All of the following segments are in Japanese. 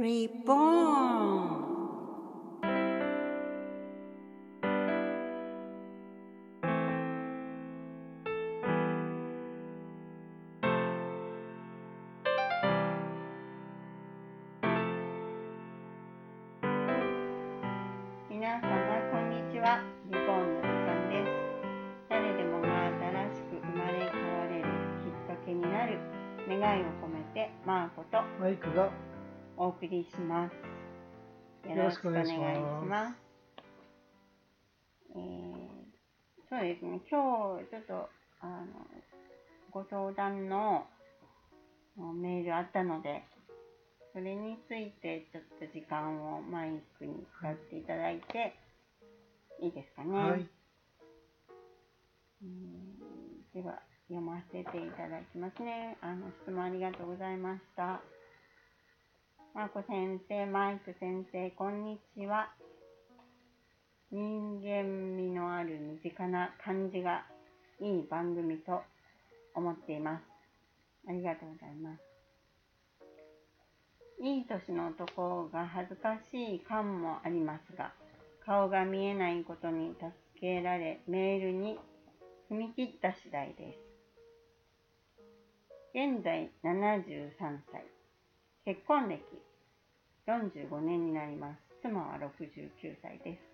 皆様こんにちは。リボの誰でもが新しく生まれ変われるきっかけになる願いを込めてマーコと。マイクが送りしますよよろしくお願いしますえーそうですね今日ちょっとあのご相談のメールあったのでそれについてちょっと時間をマイクに使っていただいて、いいですかね？はいうんでは、読ませていただきますね。あの、質問ありがとうございました。マコ先生、マイク先生、こんにちは。人間味のある身近な感じがいい番組と思っています。ありがとうございます。いい年の男が恥ずかしい感もありますが、顔が見えないことに助けられ、メールに踏み切った次第です。現在73歳。結婚歴45年になります。妻は69歳です。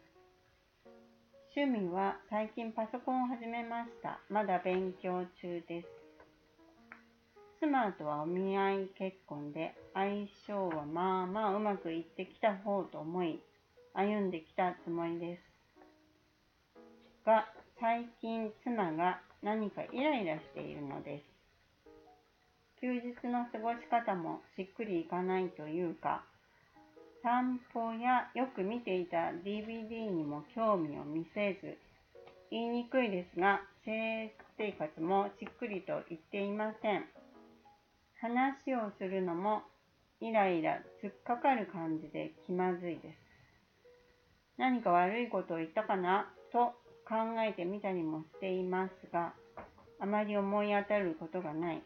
趣味は最近パソコンを始めました。まだ勉強中です。妻とはお見合い結婚で相性はまあまあうまくいってきた方と思い歩んできたつもりです。が最近妻が何かイライラしているのです。休日の過ごし方もしっくりいかないというか散歩やよく見ていた DVD にも興味を見せず言いにくいですが生活もしっくりと言っていません。話をするのもイライラ突っかかる感じで気まずいです。何か悪いことを言ったかな？と考えてみたりもしていますが、あまり思い当たることがない。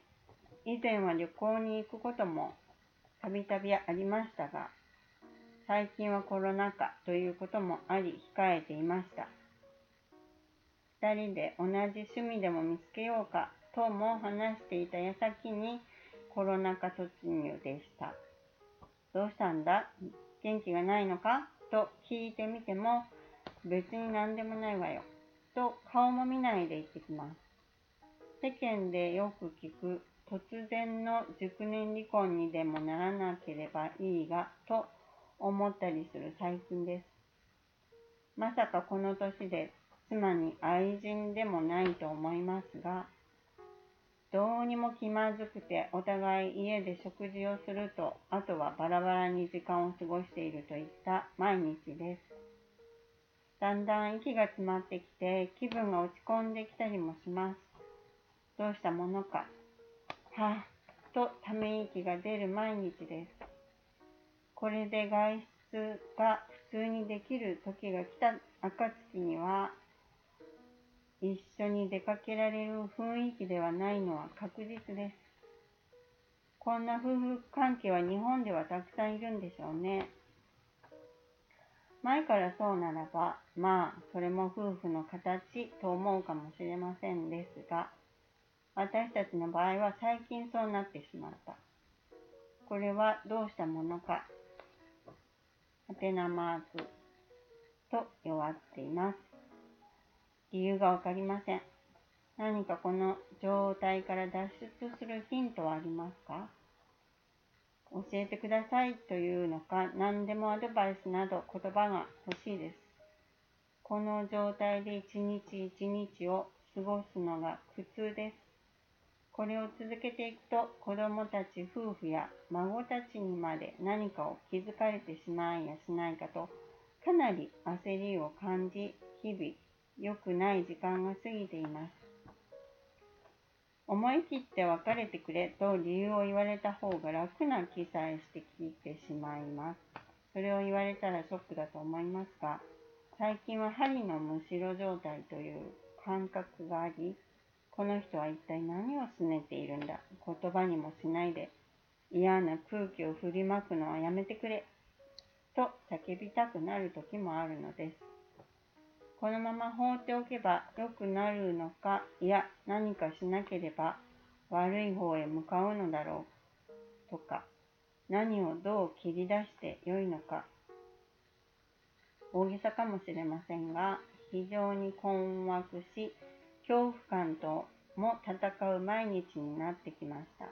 以前は旅行に行くこともたびたびありましたが、最近はコロナ禍ということもあり控えていました。二人で同じ趣味でも見つけようかとも話していた矢先にコロナ禍突入でした。どうしたんだ？元気がないのか？と聞いてみても別に何でもないわよ。と顔も見ないで言ってきます。世間でよく聞く突然の熟年離婚にでもならなければいいがと思ったりする最近です。まさかこの年で妻に愛人でもないと思いますが、どうにも気まずくてお互い家で食事をすると、あとはバラバラに時間を過ごしているといった毎日です。だんだん息が詰まってきて気分が落ち込んできたりもします。どうしたものか。はぁ、とため息が出る毎日です。これで外出が普通にできる時が来た暁には、一緒に出かけられる雰囲気ではないのは確実です。こんな夫婦関係は日本ではたくさんいるんでしょうね。前からそうならば、まあ、それも夫婦の形と思うかもしれませんですが、私たちの場合は最近そうなってしまった。これはどうしたものか。はてなマークと弱っています。理由がわかりません。何かこの状態から脱出するヒントはありますか？教えてくださいというのか、何でもアドバイスなど言葉が欲しいです。この状態で一日一日を過ごすのが苦痛です。これを続けていくと子供たち夫婦や孫たちにまで何かを気づかれてしまいやしないかとかなり焦りを感じ日々良くない時間が過ぎています。思い切って別れてくれと理由を言われた方が楽な気さえしてきてしまいます。それを言われたらショックだと思いますが、最近は針のむしろ状態という感覚があり、この人は一体何を拗ねているんだ？言葉にもしないで嫌な空気を振りまくのはやめてくれと叫びたくなる時もあるのです。このまま放っておけば良くなるのか、いや何かしなければ悪い方へ向かうのだろうとか、何をどう切り出して良いのか、大げさかもしれませんが、非常に困惑し、恐怖感とも戦う毎日になってきました。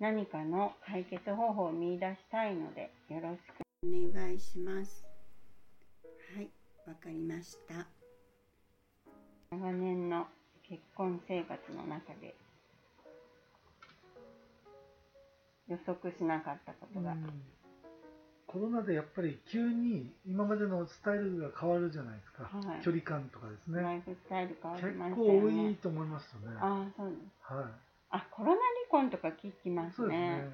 何かの解決方法を見出したいので、よろしくお願いします。はい、わかりました。長年の結婚生活の中で予測しなかったことが、うん、コロナでやっぱり急に今までのスタイルが変わるじゃないですか、はい、距離感とかですね。ライフスタイル変わりましたよね。結構多いと思いますよね。ああそう。です、はい、あコロナ離婚とか聞きますね。そうですね。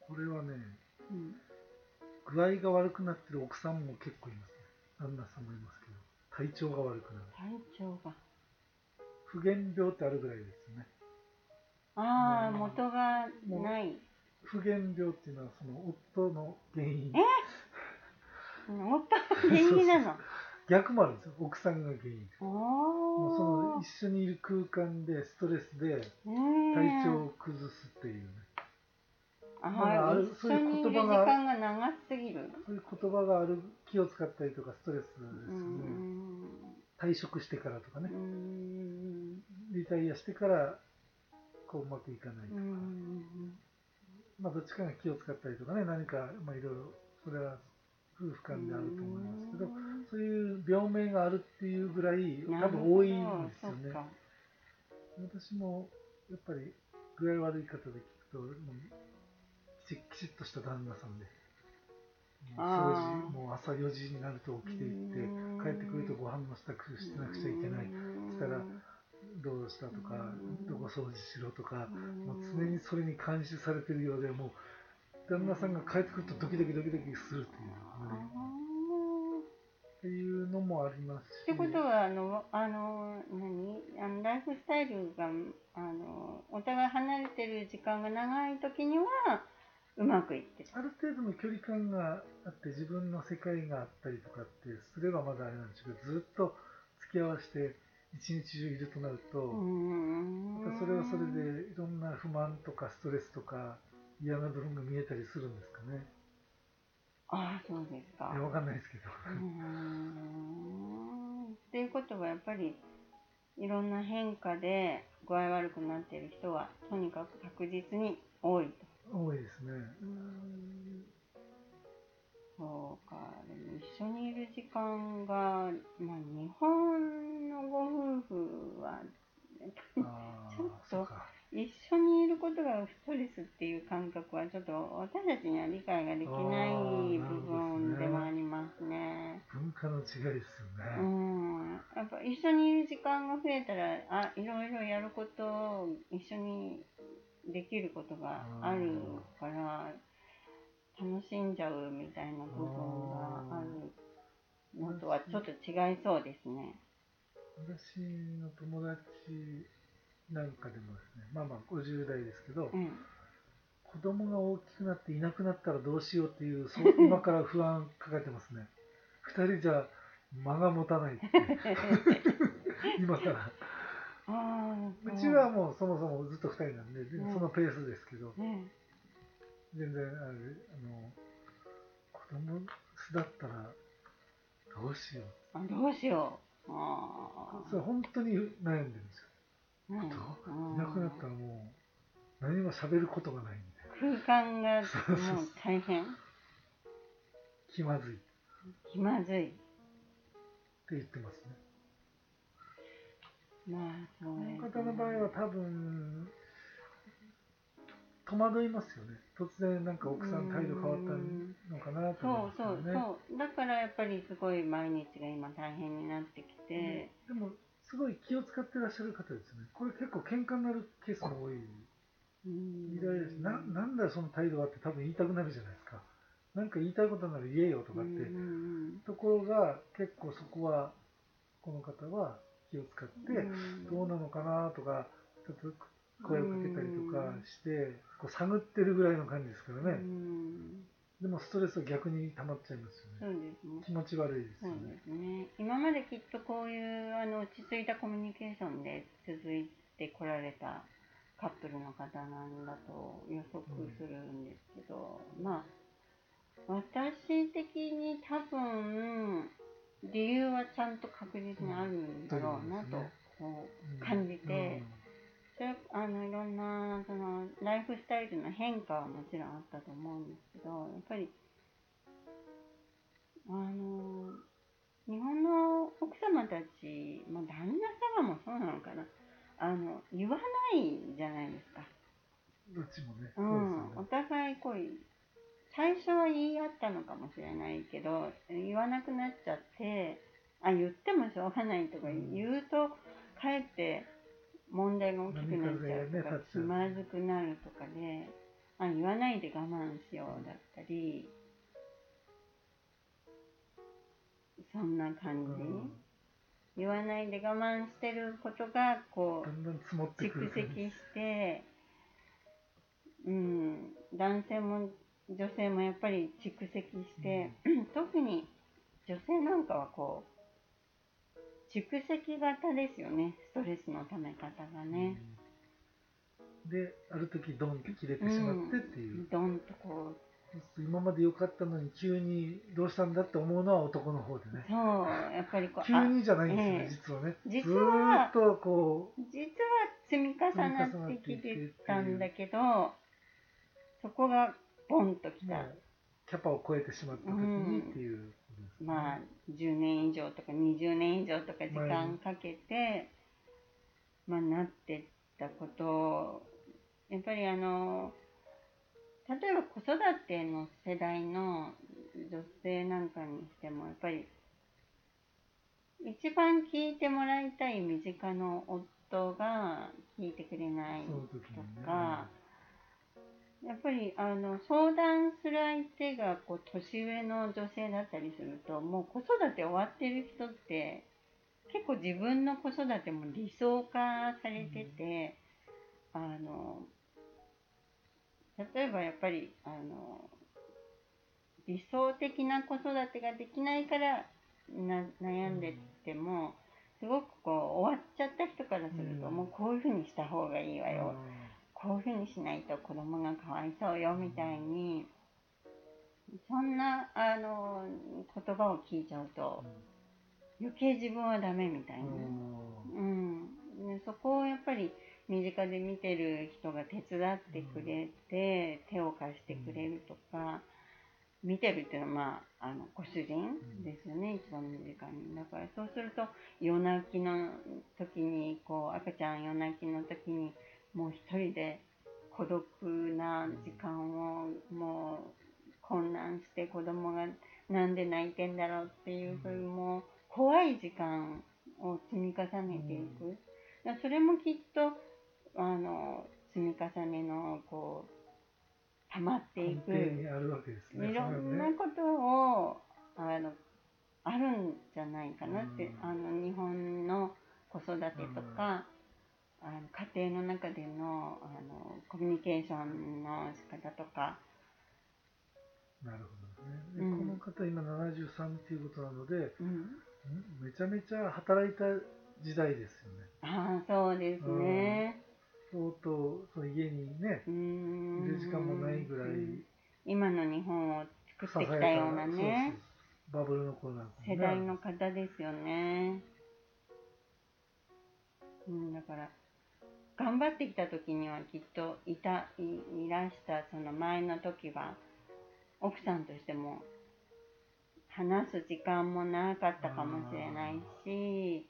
これはね、うん、具合が悪くなってる奥さんも結構いますね。旦那さんもいますけど体調が悪くなる。体調が。不原病ってあるぐらいですね。ああ、元がない不原病っていうのはその夫の原因。え？夫の原因なの？逆もあるんですよ。奥さんが原因。もうその一緒にいる空間でストレスで体調を崩すっていうね、ああるそういう言葉が時間が長すぎる？そういう言葉がある気を使ったりとかストレスですよね。退職してからとかね。リタイアしてからこううまくいかないとかまあどっちかが気を使ったりとかね何かまあいろいろそれは夫婦間であると思いますけどそういう病名があるっていうぐらい多分多いんですよね。私もやっぱり具合悪い方で聞くときちっとした旦那さんで掃除もう朝4時になると起きていって帰ってくるとご飯の支度してなくちゃいけないそしたらどうしたとかどこ掃除しろとかもう常にそれに監視されてるようでもう旦那さんが帰ってくるとドキドキドキドキするっていうねっていうのもありますし。ってことはあのあの何？あのライフスタイルがあのお互い離れてる時間が長い時にはうまくいってある程度の距離感があって自分の世界があったりとかってすればまだあれなんですけどずっと付き合わせて一日中いるとなるとまたそれはそれでいろんな不満とかストレスとか嫌な部分が見えたりするんですかね。ああそうですか。いやわかんないですけど。っていうことはやっぱりいろんな変化で具合悪くなっている人はとにかく確実に多いと。多いですね。そうか、でも一緒にいる時間が、まあ、日本のご夫婦は、ちょっと一緒にいることがストレスっていう感覚はちょっと私たちには理解ができない部分でもありますね。文化の違いですよね。うん。やっぱ一緒にいる時間が増えたら、あ、いろいろやることを一緒にできることがあるから楽しんじゃうみたいな部分があるのとはちょっと違いそうですね。私の友達なんかでもですねまあまあ50代ですけど、うん、子供が大きくなっていなくなったらどうしようっていうそ今から不安抱えてますね。2人じゃ間が持たないって 今から。う。ちはもうそもそもずっと2人なんで、そのペースですけど、全然あれあの子供巣だったらどうしよう。あどうしよう。あそれ本当に悩んでるんですよ、うん、いなくなったらもう何も喋ることがないみたいな空間がもう大変。気まずい。気まずい。って言ってますね。まあそうね、この方の場合は多分戸惑いますよね。突然なんか奥さん態度変わったのかなと思そうそうそう。だからやっぱりすごい毎日が今大変になってきて、うん、でもすごい気を使ってらっしゃる方ですね。これ結構喧嘩になるケースも多い。イライラしななんだよその態度はって多分言いたくなるじゃないですか。なんか言いたいことなら言えよとかって、ところが結構そこはこの方は気を使ってどうなのかなとか声をかけたりとかして、こう探ってるぐらいの感じですからね、うん。でもストレスは逆に溜まっちゃいますよね。そうですね。気持ち悪いですそうよねですね。今まできっとこういうあの落ち着いたコミュニケーションで続いてこられたカップルの方なんだと予測するんですけど、まあ私的に多分理由はちゃんと確実にあるんだろうなとこう感じて、それあのいろんなそのライフスタイルの変化はもちろんあったと思うんですけどやっぱりあの日本の奥様たち、まあ、旦那様もそうなのかな。あの言わないじゃないですか、どっちもね、うん、お互いこう最初は言い合ったのかもしれないけど言わなくなっちゃってあ言ってもしょうがないとかうん言うとかえって問題が大きくなっちゃうとか何かがね立っちゃう気まずくなるとかであ言わないで我慢しようだったりそんな感じ、うん。言わないで我慢してることがこうだんだん積もってく蓄積して、うん、男性も女性もやっぱり蓄積して、特に女性なんかはこう蓄積型ですよね。ストレスのため方がね、である時ドンって切れてしまってっていう、どん。とこう。今まで良かったのに急にどうしたんだって思うのは男の方でね。そうやっぱりこう急にじゃないんですよね、ええ。実はね。実ずっとこあ実は積み重なってきてたんだけどそこがボンときた、キャパを超えてしまった時にっていう。ことですね、まあ10年以上とか20年以上とか時間かけて、まあ、なってったことをやっぱりあの例えば子育ての世代の女性なんかにしてもやっぱり一番聞いてもらいたい身近の夫が聞いてくれないとね。か、やっぱりあの相談する相手がこう年上の女性だったりするともう子育て終わってる人って結構自分の子育ても理想化されてて、あの例えばやっぱりあの理想的な子育てができないからな悩んでても、すごくこう終わっちゃった人からすると、うん。もうこういうふうにした方がいいわよ、こういうふうにしないと子供がかわいそうよみたいにそんなあの言葉を聞いちゃうと余計自分はダメみたいな、うん。でそこをやっぱり身近で見てる人が手伝ってくれて、手を貸してくれるとか、見てるっていうのは、まあ、あのご主人ですよね、一番身近に。だからそうすると夜泣きの時にこう赤ちゃん夜泣きの時にもう一人で孤独な時間をもう混乱して子供がなんで泣いてんだろうっていうそういうもう怖い時間を積み重ねていく、だそれもきっとあの積み重ねのこう溜まっていく。いろんなことをあのあるんじゃないかなって、うん。あの日本の子育てとか、あの家庭の中でのあのコミュニケーションの仕方とか、なるほどね。で、うん。この方今73っていうことなのでうん、んめちゃめちゃ働いた時代ですよね。ああそうですね。相当その家にねうーん。いる時間もないぐらい。うん今の日本を作ってきたようなね。そうそう。バブルの頃なんかもね。世代の方ですよね。うん、だから頑張ってきた時にはきっといたいいらしたその前の時は奥さんとしても話す時間もなかったかもしれないし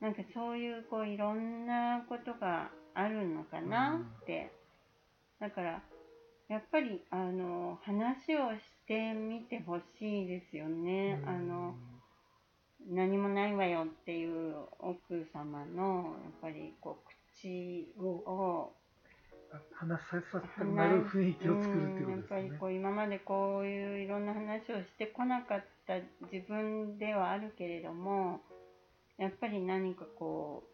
なんかそういうこういろんなことがあるのかなって。だからやっぱりあの話をしてみてほしいですよね。うん。あの何もないわよっていう奥様のやっぱりこう口をを話させたくなる雰囲気を作るっていうことですうんやっぱりねこう今までこういういろんな話をしてこなかった自分ではあるけれどもやっぱり何かこ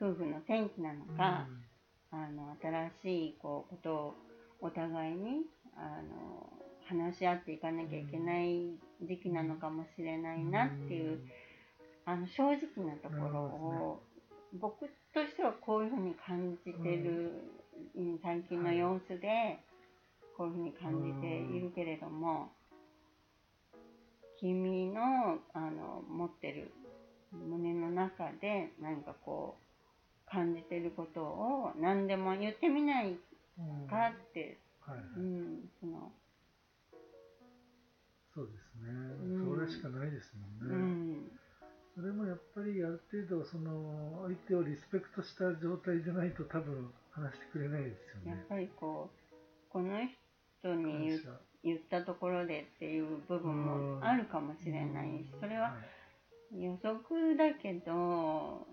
う夫婦の転機なのか、あの新しいこうことをお互いにあの話し合っていかなきゃいけない時期なのかもしれないなっていう、あの正直なところを、僕としてはこういうふうに感じてる、最近の様子でこういうふうに感じているけれども、君のあの持ってる胸の中で何かこう感じてることを何でも言ってみないかって、うん、そのそうですね、うん、それしかないですもんね、うん、それもやっぱりある程度その相手をリスペクトした状態じゃないと多分話してくれないですよね。やっぱりこうこの人に言言ったところでっていう部分もあるかもしれない。しそれは予測だけど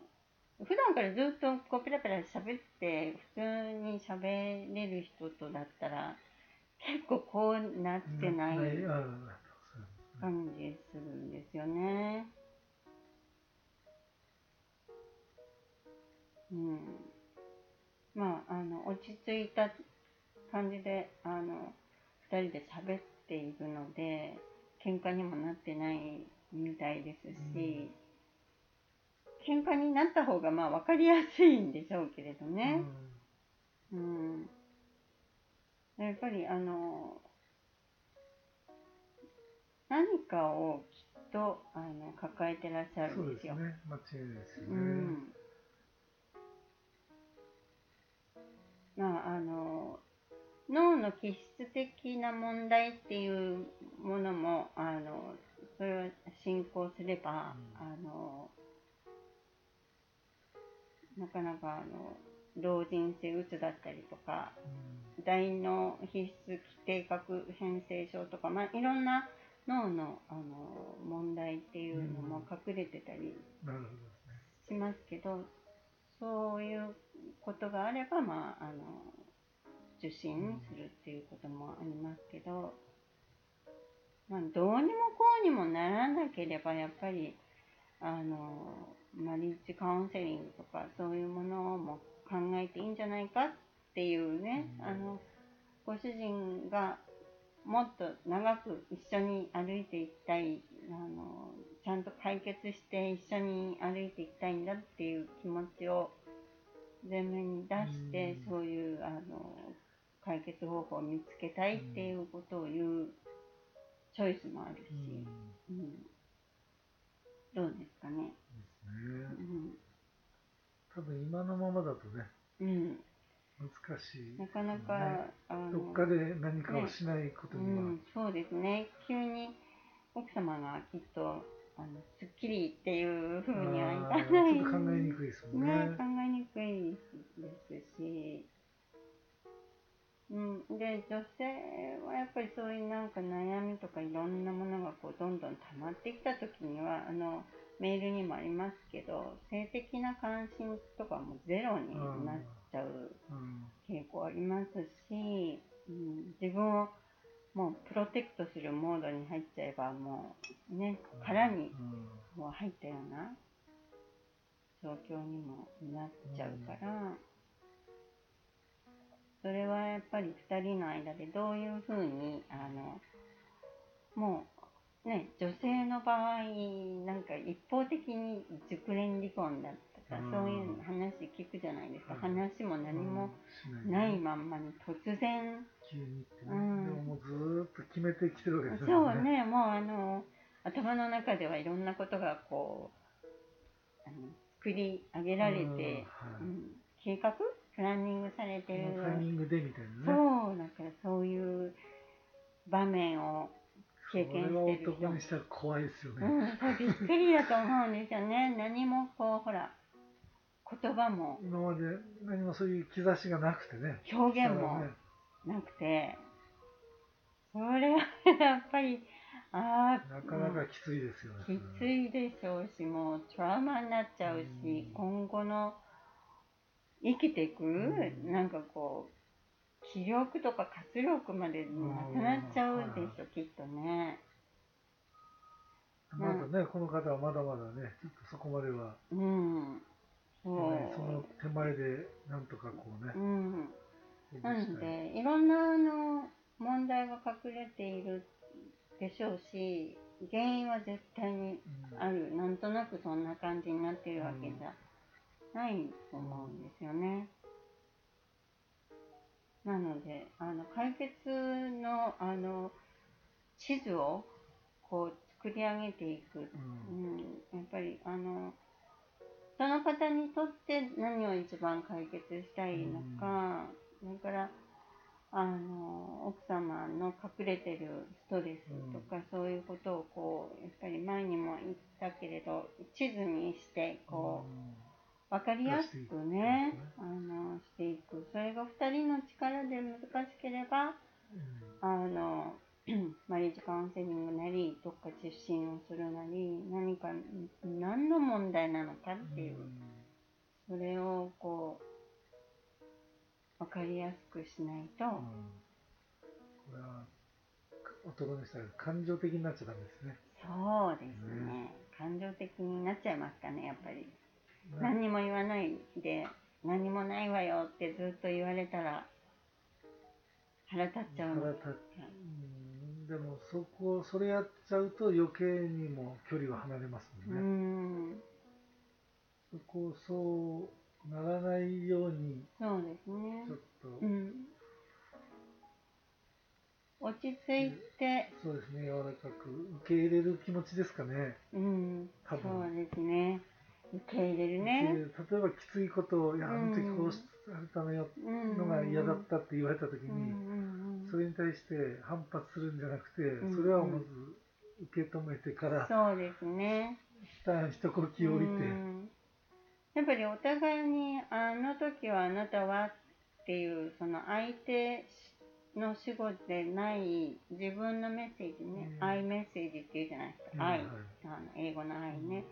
普段からずっとこうペラペラ喋って普通に喋れる人とだったら結構こうなってない感じするんですよね。うん、まああの落ち着いた感じであの2人で喋っているので喧嘩にもなってないみたいですし、うん、喧嘩になった方がまあ分かりやすいんでしょうけれどね。うん、うん、やっぱりあの何かをきっとあの抱えてらっしゃるんですよ。そうですね間違いですよね。うんまああの脳の気質的な問題っていうものもあのそれを進行すれば、うん、あのなかなかあの老人性うつだったりとか、うん、大脳皮質定格変性症とか、まあ、いろんな脳のあの問題っていうのも隠れてたりしますけど、そういうことがあれば、まあ、あの受診するっていうこともありますけど、まあ、どうにもこうにもならなければやっぱりあのマリッジカウンセリングとかそういうものも考えていいんじゃないかっていうね、あのご主人がもっと長く一緒に歩いていきたいあのちゃんと解決して一緒に歩いていきたいんだっていう気持ちを前面に出して、そういうあの解決方法を見つけたいっていうことを言うチョイスもあるし、うん、うん、どうですかね。ですね。うん、多分今のままだとね、うん、難しい、ね、なかなか、あのどっかで何かをしないことには、ね、うん、そうですね。急に奥様がきっとあのすっきりっていうふうにはいかない。ちょっと考えにくいですもんね。ね考えにくいですし。うん、で女性はやっぱりそういうなんか悩みとかいろんなものがこうどんどん溜まってきた時にはあのメールにもありますけど性的な関心とかもゼロになっちゃう傾向ありますし、うん、自分をもうプロテクトするモードに入っちゃえばもうね殻にもう入ったような状況にもなっちゃうから。それはやっぱり2人の間でどういうふうにあのもうね女性の場合なんか一方的に熟練離婚だったか、そういう話聞くじゃないですか、話も何もないまんまに突然、うん、でももうずっと決めてきてるわけですよね。そうね。もうあの頭の中ではいろんなことがこうあの作り上げられて、はい、うん、計画？プランニングされてる。タイミングでみたいなね。そう、だからそういう場面を経験してる人。男にしたら怖いですよね。うん、びっくりだと思うんですよね。何もこう、ほら、言葉も。今まで何もそういう兆しがなくてね。表現もなくて。それはやっぱり、ああ。なかなかきついですよね。きついでしょうし、もうトラウマになっちゃうし、今後の、生きていく、うん、なんかこう気力とか活力までなくなっちゃうでしょ、きっとね。まだね、この方はまだまだね、ちょっとそこまでは。うん。その手前でなんとかこうね。う、ん。なのでいろんなあの問題が隠れているでしょうし原因は絶対にうん。あるなんとなくそんな感じになってるわけじゃないと思うんですよね。なのであの解決のあの地図をこう作り上げていく、ううんん、やっぱりあのその方にとって何を一番解決したいのか、それからあの奥様の隠れてるストレスとか、そういうことをこうやっぱり前にも言ったけれど地図にしてこう分かりやすくねあのしていく。それが2人の力で難しければうん。あの マリッジカウンセリングなりどっか受診をするなり何か何の問題なのかっていうそれをこう分かりやすくしないと、うん。これは男の人は感情的になっちゃダメですね。そうですね。感情的になっちゃいますかねやっぱり。ね。何にも言わないで何もないわよってずっと言われたら腹立っちゃうの。腹立っう。んでもそこそれやっちゃうと余計にも距離は離れますうもんね。ん。そこをそうならないようにそうですね。ちょっと、うん。落ち着いて。そうですね柔らかく受け入れる気持ちですかね。うん。多分。そうですね受け入れるでね。例えばきついことを「いやあの時うんこうされたのよ」うんのが嫌だったって言われた時うん。うんうんにそれに対して反発するんじゃなくてんそれはまず受け止めてからそうですね。一旦一呼吸降りて。うん。やっぱりお互いにあの時はあなたはっていうその相手の死後でない自分のメッセージね、うん。愛メッセージっていうじゃないですか、愛うんはい。あの英語の愛ね、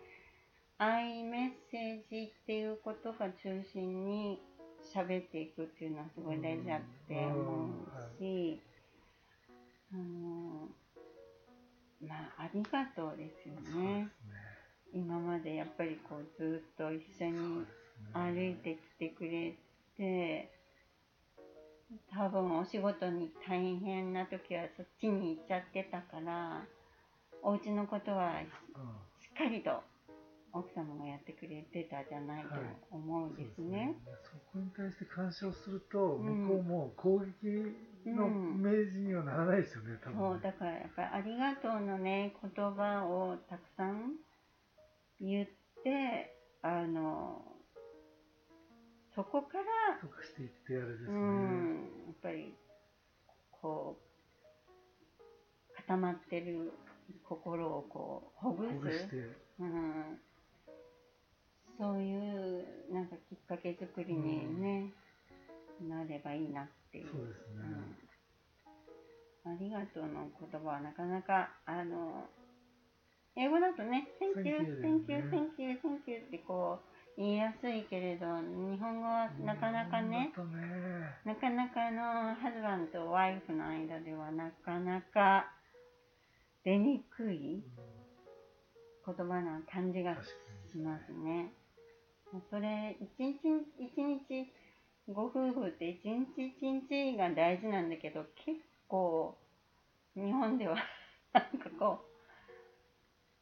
愛メッセージっていうことが中心に喋っていくっていうのはすごい大事だって思うし、あのまあありがとうですよね。ね。今までやっぱりこうずっと一緒に歩いてきてくれて多分お仕事に大変な時はそっちに行っちゃってたからお家のことはしうんっかりと奥様がやってくれてたじゃないと思うんですね。そこに対して干渉すると、うん。向こうも攻撃のイメージにはならないですよね、多分ね。そうだからやっぱり「ありがとう」のね言葉をたくさん言ってあのそこからとかしていってあれですね。うん、やっぱりこう固まってる心をこうほぐす、ほぐして、うん、そういうなんかきっかけ作りにね、なればいいなっていう。そうですね。うん、ありがとうの言葉はなかなかあの英語だとね「Thank you, Thank you, thank you, thank you」ってこう言いやすいけれど日本語はなかなかね、ねなかなかあのハズバンとワイフの間ではなかなか出にくい言葉な感じがしますね。それ一日一日ご夫婦って一日一日が大事なんだけど結構日本ではなんかこ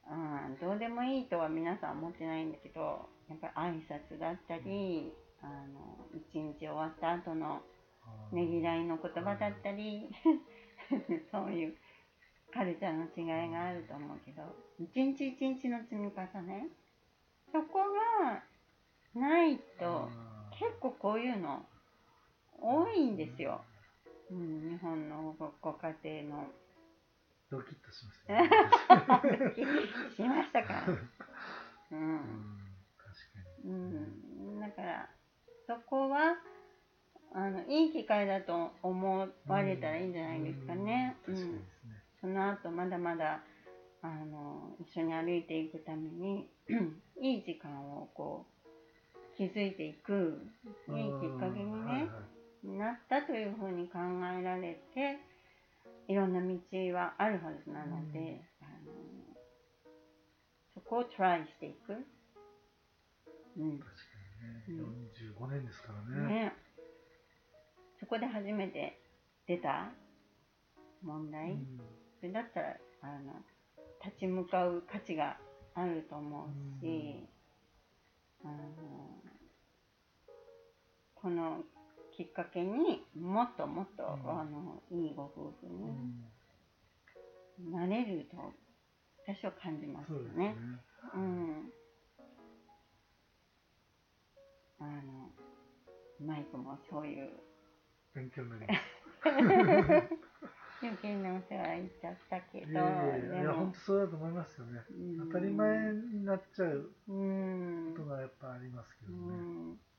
う、うん、どうでもいいとは皆さん思ってないんだけどやっぱり挨拶だったりあの一日終わった後のねぎらいの言葉だったり そういうカルチャーの違いがあると思うけど一日一日の積み重ね。そこがないと。結構こういうの多いんですよ、うん、日本のごご家庭の。ドキッとしましたね。しましたか、う うんん確かに。うん、だからそこはあのいい機会だと思われたらいいんじゃないですかね。ううんね。その後まだまだあの一緒に歩いていくために いい時間をこう築いていくいいきっかけにうんはいね、なったというふうに考えられていろんな道はあるはずなので、あのそこをトライしていく、うん、確かに45年ですからね。ね。そこで初めて出た問題、うん。それだったらあの立ち向かう価値があると思うし、あのこのきっかけにもっともっと、うんあのいいご夫婦うんになれると私は感じますよねね。。うん。あのマイクもそういう勉強になります。余計なお世話言っちゃったけど、いやいや本当そうだと思いますよね。うん当たり前になっちゃううんことがやっぱありますけうどね。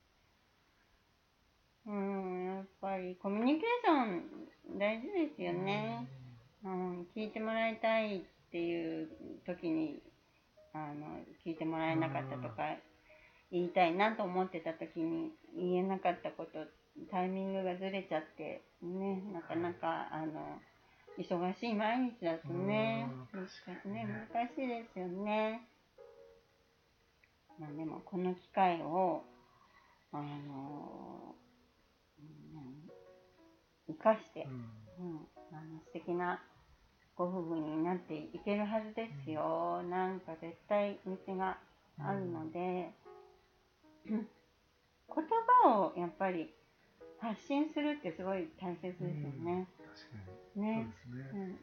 ん、うん、やっぱりコミュニケーション大事ですよね、うん、聞いてもらいたいっていう時にあの聞いてもらえなかったとか言いたいなと思ってた時に言えなかったことタイミングがずれちゃってねなかなかあの忙しい毎日だとねうん確かにねね難しいですよね。まあでもこの機会をあのうん生かして、うんうん、あの素敵なご夫婦になっていけるはずですよ。なんか絶対道があるので、言葉をやっぱり発信するってすごい大切ですよね。確かに。ね。そうですね。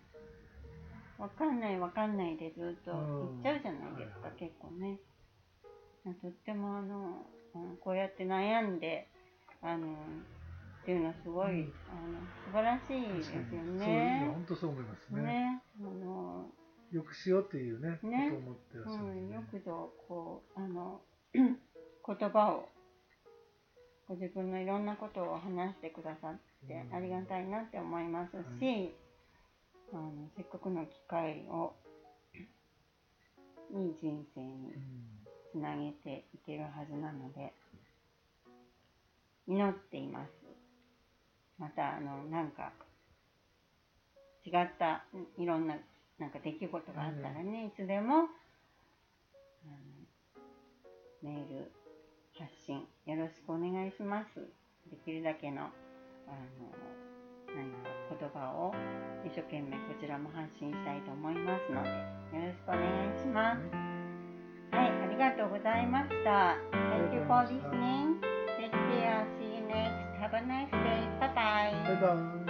うん。わかんないわかんないでずっと言っちゃうじゃないですか、うん結構ね。とってもあの、うんこうやって悩んで、あの、っていうのはすごい、うん。あの素晴らしいですよ確かに。そういうのね。本当そう思いますね。ね。あの、よくしようっていうね、ね。ことを思ってらっしゃるうんよくぞこうあの 言葉をご自分のいろんなことを話してくださってうん。ありがたいなって思いますし、あのせっかくの機会をいい人生につなげていけるはずなので祈っていますまたあのなんか違ったいろんななんか出来事があったらね、いつでもメール発信よろしくお願いしますできるだけのあの何言葉を一生懸命こちらも発信したいと思いますのでよろしくお願いしますはい、ありがとうございました。Thank you for listening. Take care. See you next. Have a nice day. Bye bye. バイバイ。